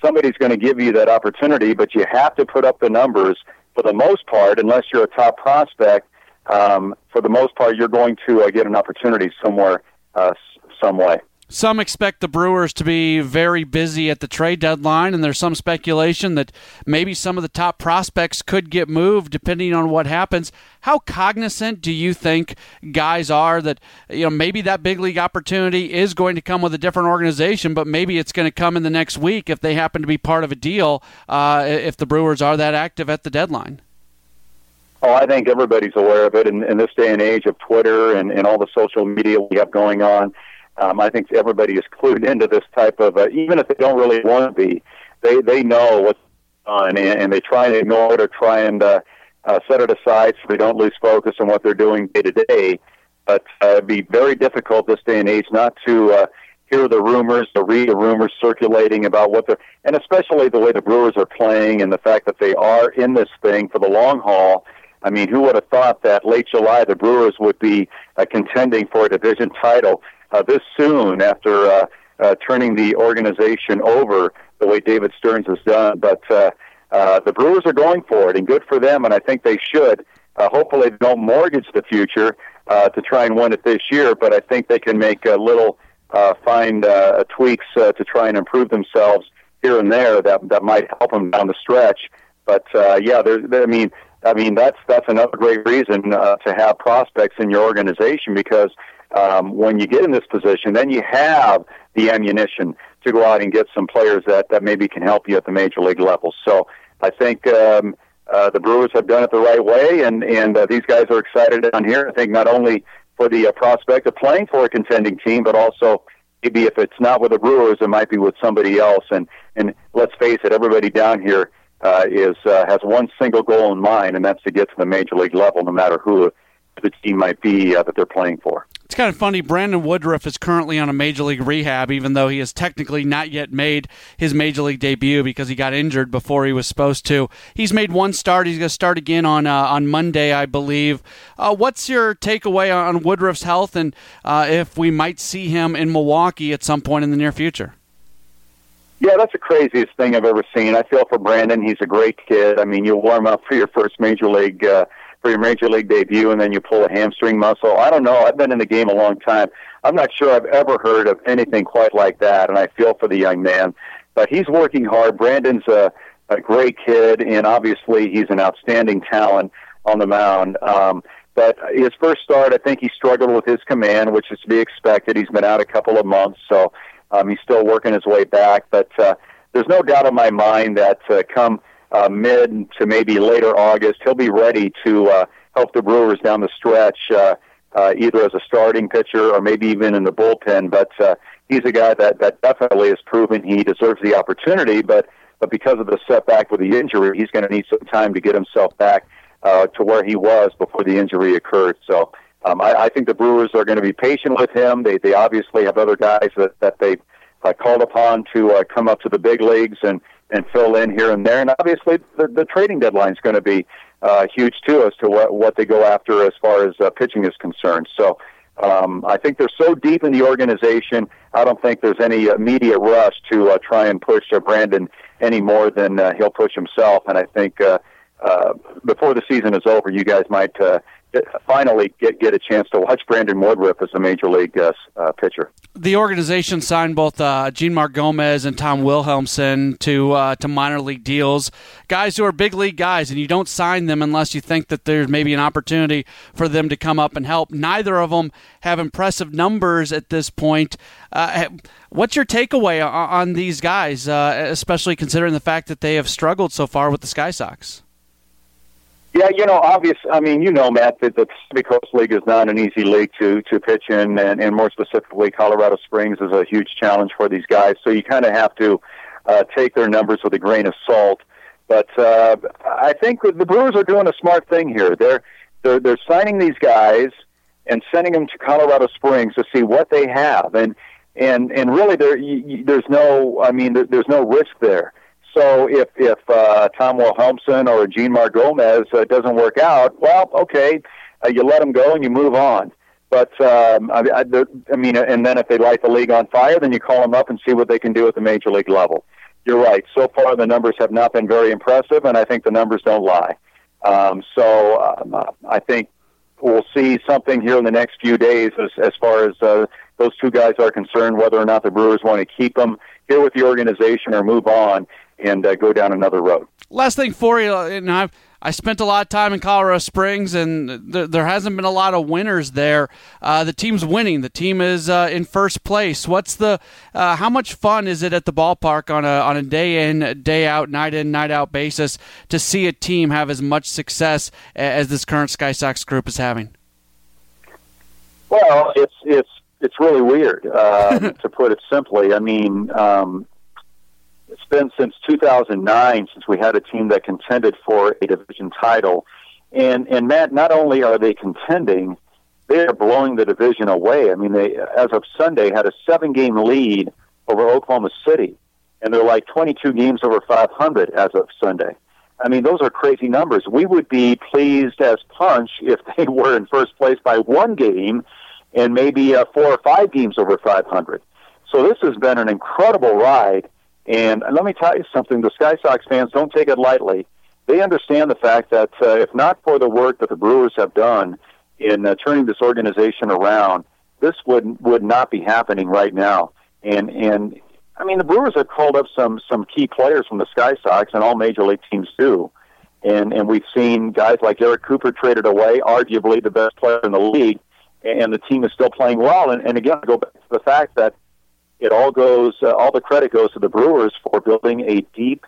somebody's going to give you that opportunity. But you have to put up the numbers for the most part, unless you're a top prospect. Um, for the most part, you're going to uh, get an opportunity somewhere, uh, some way. Some expect the Brewers to be very busy at the trade deadline, and there's some speculation that maybe some of the top prospects could get moved depending on what happens. How cognizant do you think guys are that you know maybe that big league opportunity is going to come with a different organization, but maybe it's going to come in the next week if they happen to be part of a deal uh, if the Brewers are that active at the deadline? Oh, I think everybody's aware of it in, in this day and age of Twitter and, and all the social media we have going on um, I think everybody is clued into this type of, uh, even if they don't really want to be, they they know what's on, and, and they try and ignore it or try and uh, uh, set it aside so they don't lose focus on what they're doing day to day. But uh, it'd be very difficult this day and age not to uh, hear the rumors, to read the rumors circulating about what they're, and especially the way the Brewers are playing and the fact that they are in this thing for the long haul. I mean, who would have thought that late July the Brewers would be uh, contending for a division title? uh, this soon after uh, uh, turning the organization over the way David Stearns has done. But uh, uh, the Brewers are going for it, and good for them. And I think they should. Uh, hopefully, they don't mortgage the future uh, to try and win it this year. But I think they can make a little uh, find uh, tweaks uh, to try and improve themselves here and there that that might help them down the stretch. But uh, yeah, there, I mean, I mean that's that's another great reason uh, to have prospects in your organization because um, when you get in this position, then you have the ammunition to go out and get some players that, that maybe can help you at the major league level. So I think um, uh, the Brewers have done it the right way, and and uh, these guys are excited down here. I think not only for the uh, prospect of playing for a contending team, but also maybe if it's not with the Brewers, it might be with somebody else. And and let's face it, everybody down here uh, is uh, has one single goal in mind, and that's to get to the major league level, no matter who the team might be uh, that they're playing for. It's kind of funny. Brandon Woodruff is currently on a major league rehab, even though he has technically not yet made his major league debut because he got injured before he was supposed to. He's made one start. He's going to start again on uh, on Monday, I believe. Uh, what's your takeaway on Woodruff's health, and uh, if we might see him in Milwaukee at some point in the near future? Yeah, that's the craziest thing I've ever seen. I feel for Brandon. He's a great kid. I mean, you'll warm up for your first major league uh, for your major league debut, and then you pull a hamstring muscle. I don't know. I've been in the game a long time. I'm not sure I've ever heard of anything quite like that, and I feel for the young man. But he's working hard. Brandon's a, a great kid, and obviously he's an outstanding talent on the mound. Um, but his first start, I think he struggled with his command, which is to be expected. He's been out a couple of months, so um, he's still working his way back. But uh, there's no doubt in my mind that uh, come uh, mid to maybe later August, he'll be ready to uh, help the Brewers down the stretch, uh, uh, either as a starting pitcher or maybe even in the bullpen. But uh, he's a guy that that definitely has proven he deserves the opportunity. But but because of the setback with the injury, he's going to need some time to get himself back uh, to where he was before the injury occurred. So. Um, I, I think the Brewers are going to be patient with him. They they obviously have other guys that that they uh, called upon to uh, come up to the big leagues and and fill in here and there. And obviously, the, the trading deadline is going to be uh, huge too as to what what they go after as far as uh, pitching is concerned. So. Um, I think they're so deep in the organization. I don't think there's any immediate rush to uh, try and push uh, Brandon any more than uh, he'll push himself. And I think uh, uh, before the season is over, you guys might uh, finally get get a chance to watch Brandon Woodruff as a major league uh, uh, pitcher. The organization signed both uh, Jeanmar Gomez and Tom Wilhelmsen to uh, to minor league deals, guys who are big league guys, and you don't sign them unless you think that there's maybe an opportunity for them to come up and help. Neither of them have impressive numbers at this point. Uh, what's your takeaway on, on these guys, uh, especially considering the fact that they have struggled so far with the Sky Sox? Yeah, you know, obvious. I mean, you know, Matt, that the Pacific Coast League is not an easy league to to pitch in, and, and more specifically, Colorado Springs is a huge challenge for these guys. So you kind of have to uh, take their numbers with a grain of salt. But uh, I think the Brewers are doing a smart thing here. They're they're they're signing these guys and sending them to Colorado Springs to see what they have, and and and really, there there's no. I mean, there, there's no risk there. So if if uh, Tom Wilhelmsen or Jeanmar Gomez uh, doesn't work out, well, okay, uh, you let them go and you move on. But um, I, I, I mean, and then if they light the league on fire, then you call them up and see what they can do at the major league level. You're right. So far, the numbers have not been very impressive, and I think the numbers don't lie. Um, so um, I think we'll see something here in the next few days as, as far as uh, those two guys are concerned, whether or not the Brewers want to keep them here with the organization or move on and uh, go down another road. Last thing for you, and I've I spent a lot of time in Colorado Springs, and th- there hasn't been a lot of winners there. Uh, the team's winning. The team is uh, in first place. What's the? Uh, how much fun is it at the ballpark on a on a day in, day out, night in, night out basis to see a team have as much success as this current Sky Sox group is having? Well, it's it's it's really weird uh, to put it simply. I mean, um, it's been since 2009 since we had a team that contended for a division title. And and Matt, not only are they contending, they are blowing the division away. I mean, they as of Sunday had a seven-game lead over Oklahoma City, and they're like 22 games over 500 as of Sunday. I mean, those are crazy numbers. We would be pleased as punch if they were in first place by one game and maybe uh, four or five games over 500. So this has been an incredible ride. And let me tell you something: the Sky Sox fans don't take it lightly. They understand the fact that uh, if not for the work that the Brewers have done in uh, turning this organization around, this would would not be happening right now. And and I mean, the Brewers have called up some some key players from the Sky Sox, and all major league teams do. And and we've seen guys like Garrett Cooper traded away, arguably the best player in the league, and the team is still playing well. And, and again, I go back to the fact that it all goes, uh, all the credit goes to the Brewers for building a deep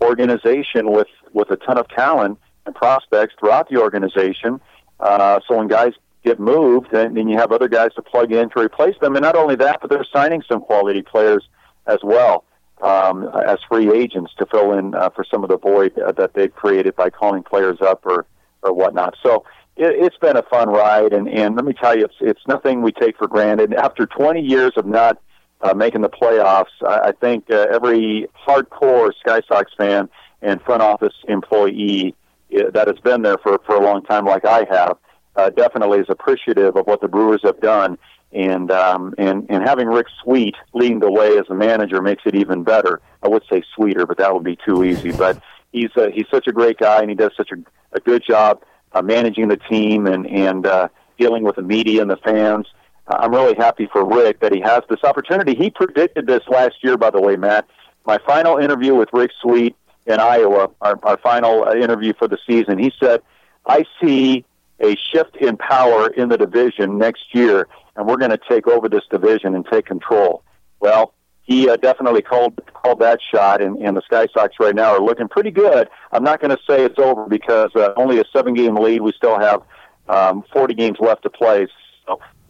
organization with with a ton of talent and prospects throughout the organization. Uh, so when guys get moved, then, then you have other guys to plug in to replace them. And not only that, but they're signing some quality players as well um, as free agents to fill in uh, for some of the void uh, that they've created by calling players up or or whatnot. So it, it's been a fun ride, and and let me tell you, it's it's nothing we take for granted. After 20 years of not uh, making the playoffs, I, I think uh, every hardcore Sky Sox fan and front office employee uh, that has been there for for a long time, like I have, uh, definitely is appreciative of what the Brewers have done. And um, and and having Rick Sweet leading the way as a manager makes it even better. I would say sweeter, but that would be too easy. But he's uh, he's such a great guy, and he does such a, a good job uh, managing the team and and uh, dealing with the media and the fans. I'm really happy for Rick that he has this opportunity. He predicted this last year, by the way, Matt. My final interview with Rick Sweet in Iowa, our, our final uh, interview for the season, he said, "I see a shift in power in the division next year, and we're going to take over this division and take control." Well, he uh, definitely called called that shot, and, and the Sky Sox right now are looking pretty good. I'm not going to say it's over because uh, only a seven game lead. We still have um, 40 games left to play,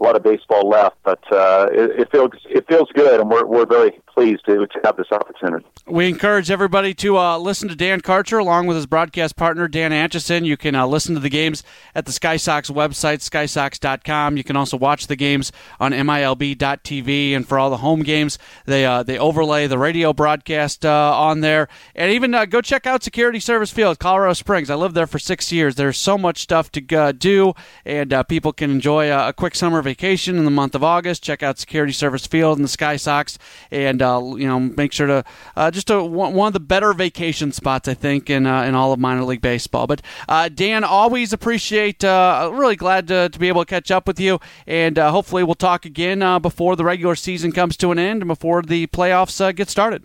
a lot of baseball left, but uh, it, it feels it feels good, and we're we're very to, have this opportunity. We encourage everybody to uh, listen to Dan Karcher along with his broadcast partner Dan Atchison. You can uh, listen to the games at the Sky Sox website, skysox.com. You can also watch the games on MILB.tv, and for all the home games, they uh, they overlay the radio broadcast uh, on there, and even uh, go check out Security Service Field, Colorado Springs. I lived there for six years. There's so much stuff to uh, do, and people can enjoy a, quick summer vacation in the month of August. Check out Security Service Field and the Sky Sox, and you know make sure to uh, just a, one of the better vacation spots I think in uh, in all of minor league baseball. But uh, Dan, always appreciate. Uh, really glad to, to, be able to catch up with you, and hopefully we'll talk again before the regular season comes to an end and before the playoffs get started.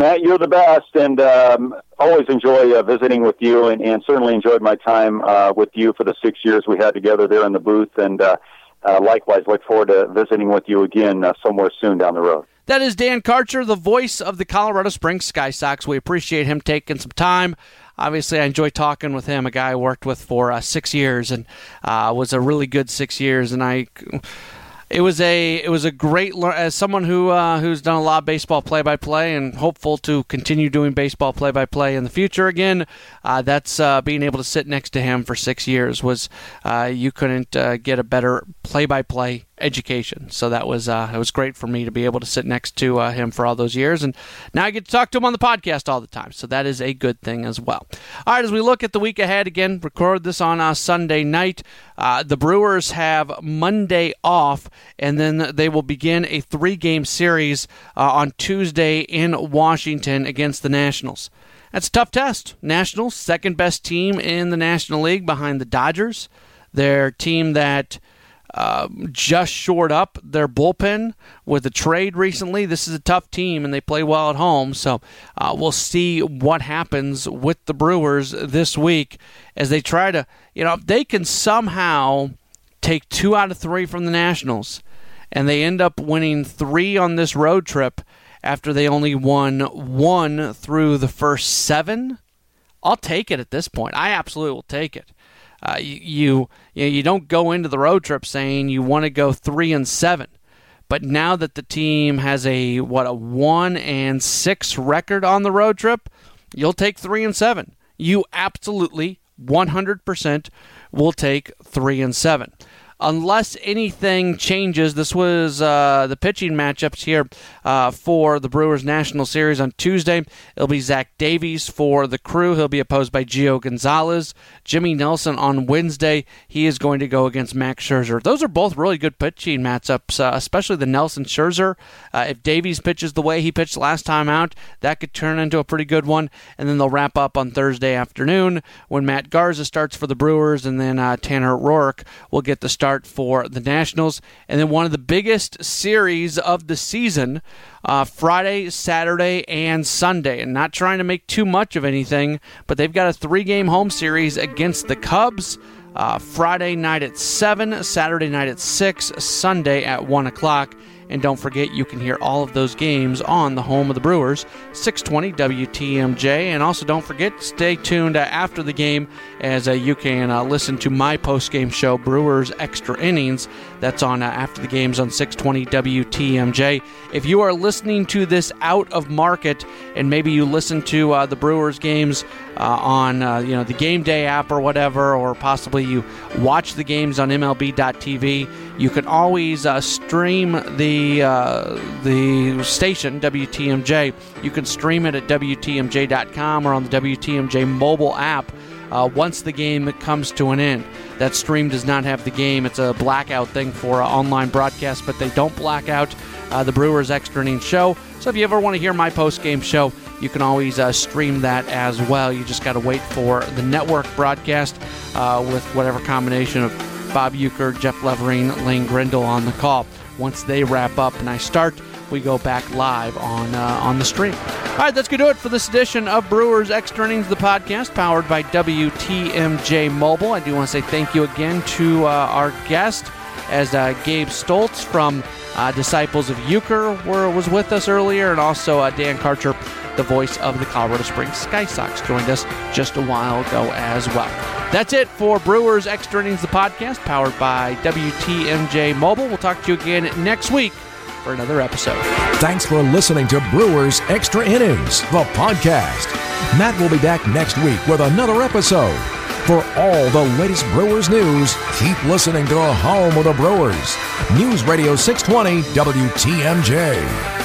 Matt, you're the best, and um, always enjoy uh, visiting with you, and, and certainly enjoyed my time uh, with you for the six years we had together there in the booth, and uh, uh likewise look forward to visiting with you again uh, somewhere soon down the road. That is Dan Karcher, the voice of the Colorado Springs Sky Sox. We appreciate him taking some time. Obviously, I enjoy talking with him, a guy I worked with for uh, six years, and was a really good six years, and I it was a it was a great as someone who uh, who's done a lot of baseball play by play and hopeful to continue doing baseball play by play in the future again. Uh, that's uh, being able to sit next to him for six years was uh, you couldn't uh, get a better play by play education. So that was uh, it was great for me to be able to sit next to uh, him for all those years, and now I get to talk to him on the podcast all the time. So that is a good thing as well. All right, as we look at the week ahead again, record this on a Sunday night. Uh, the Brewers have Monday off, and then they will begin a three-game series uh, on Tuesday in Washington against the Nationals. That's a tough test. Nationals, second best team in the National League behind the Dodgers. Their team that uh, just shored up their bullpen with a trade recently. This is a tough team, and they play well at home. So uh, we'll see what happens with the Brewers this week as they try to, you know, if they can somehow take two out of three from the Nationals, and they end up winning three on this road trip after they only won one through the first seven. I'll take it at this point. I absolutely will take it. Uh, you, you you don't go into the road trip saying you want to go three and seven. But now that the team has a what a one and six record on the road trip, you'll take three and seven. You absolutely 100% will take three and seven unless anything changes. This was uh, the pitching matchups here uh, for the Brewers National Series on Tuesday. It'll be Zach Davies for the crew. He'll be opposed by Gio Gonzalez. Jimmy Nelson on Wednesday. He is going to go against Max Scherzer. Those are both really good pitching matchups, uh, especially the Nelson Scherzer. Uh, if Davies pitches the way he pitched last time out, that could turn into a pretty good one. And then they'll wrap up on Thursday afternoon when Matt Garza starts for the Brewers, and then uh, Tanner Roark will get the start start for the Nationals. And then one of the biggest series of the season uh, Friday, Saturday, and Sunday. And not trying to make too much of anything, but they've got a three game home series against the Cubs. uh, Friday night at 7, Saturday night at 6, Sunday at 1 o'clock. And don't forget, you can hear all of those games on the home of the Brewers, 620 WTMJ. And also, don't forget, stay tuned uh, after the game as uh, you can uh, listen to my post game show, Brewers Extra Innings. That's on uh, after the games on 620 WTMJ. If you are listening to this out of market and maybe you listen to uh, the Brewers games uh, on you know the game day app or whatever, or possibly you watch the games on MLB.tv, you can always stream the uh, the station WTMJ. You can stream it at WTMJ.com or on the WTMJ mobile app. Uh, once the game comes to an end, that stream does not have the game. It's a blackout thing for uh, online broadcast, but they don't black out uh, the Brewers extra innings show. So if you ever want to hear my post game show, you can always uh, stream that as well. You just got to wait for the network broadcast uh, with whatever combination of Bob Uecker, Jeff Levering, Lane Grindle on the call. Once they wrap up and I start, we go back live on uh, on the stream. All right, that's to do it for this edition of Brewers Extra Innings, the podcast powered by WTMJ Mobile. I do want to say thank you again to uh, our guest, as uh, Gabe Stoltz from uh, Disciples of Uecker were, was with us earlier, and also uh, Dan Karcher, the voice of the Colorado Springs Sky Sox, joined us just a while ago as well. That's it for Brewers Extra Innings, the podcast powered by WTMJ Mobile. We'll talk to you again next week for another episode. Thanks for listening to Brewers Extra Innings, the podcast. Matt will be back next week with another episode. For all the latest Brewers news, keep listening to the home of the Brewers. News Radio 620 WTMJ.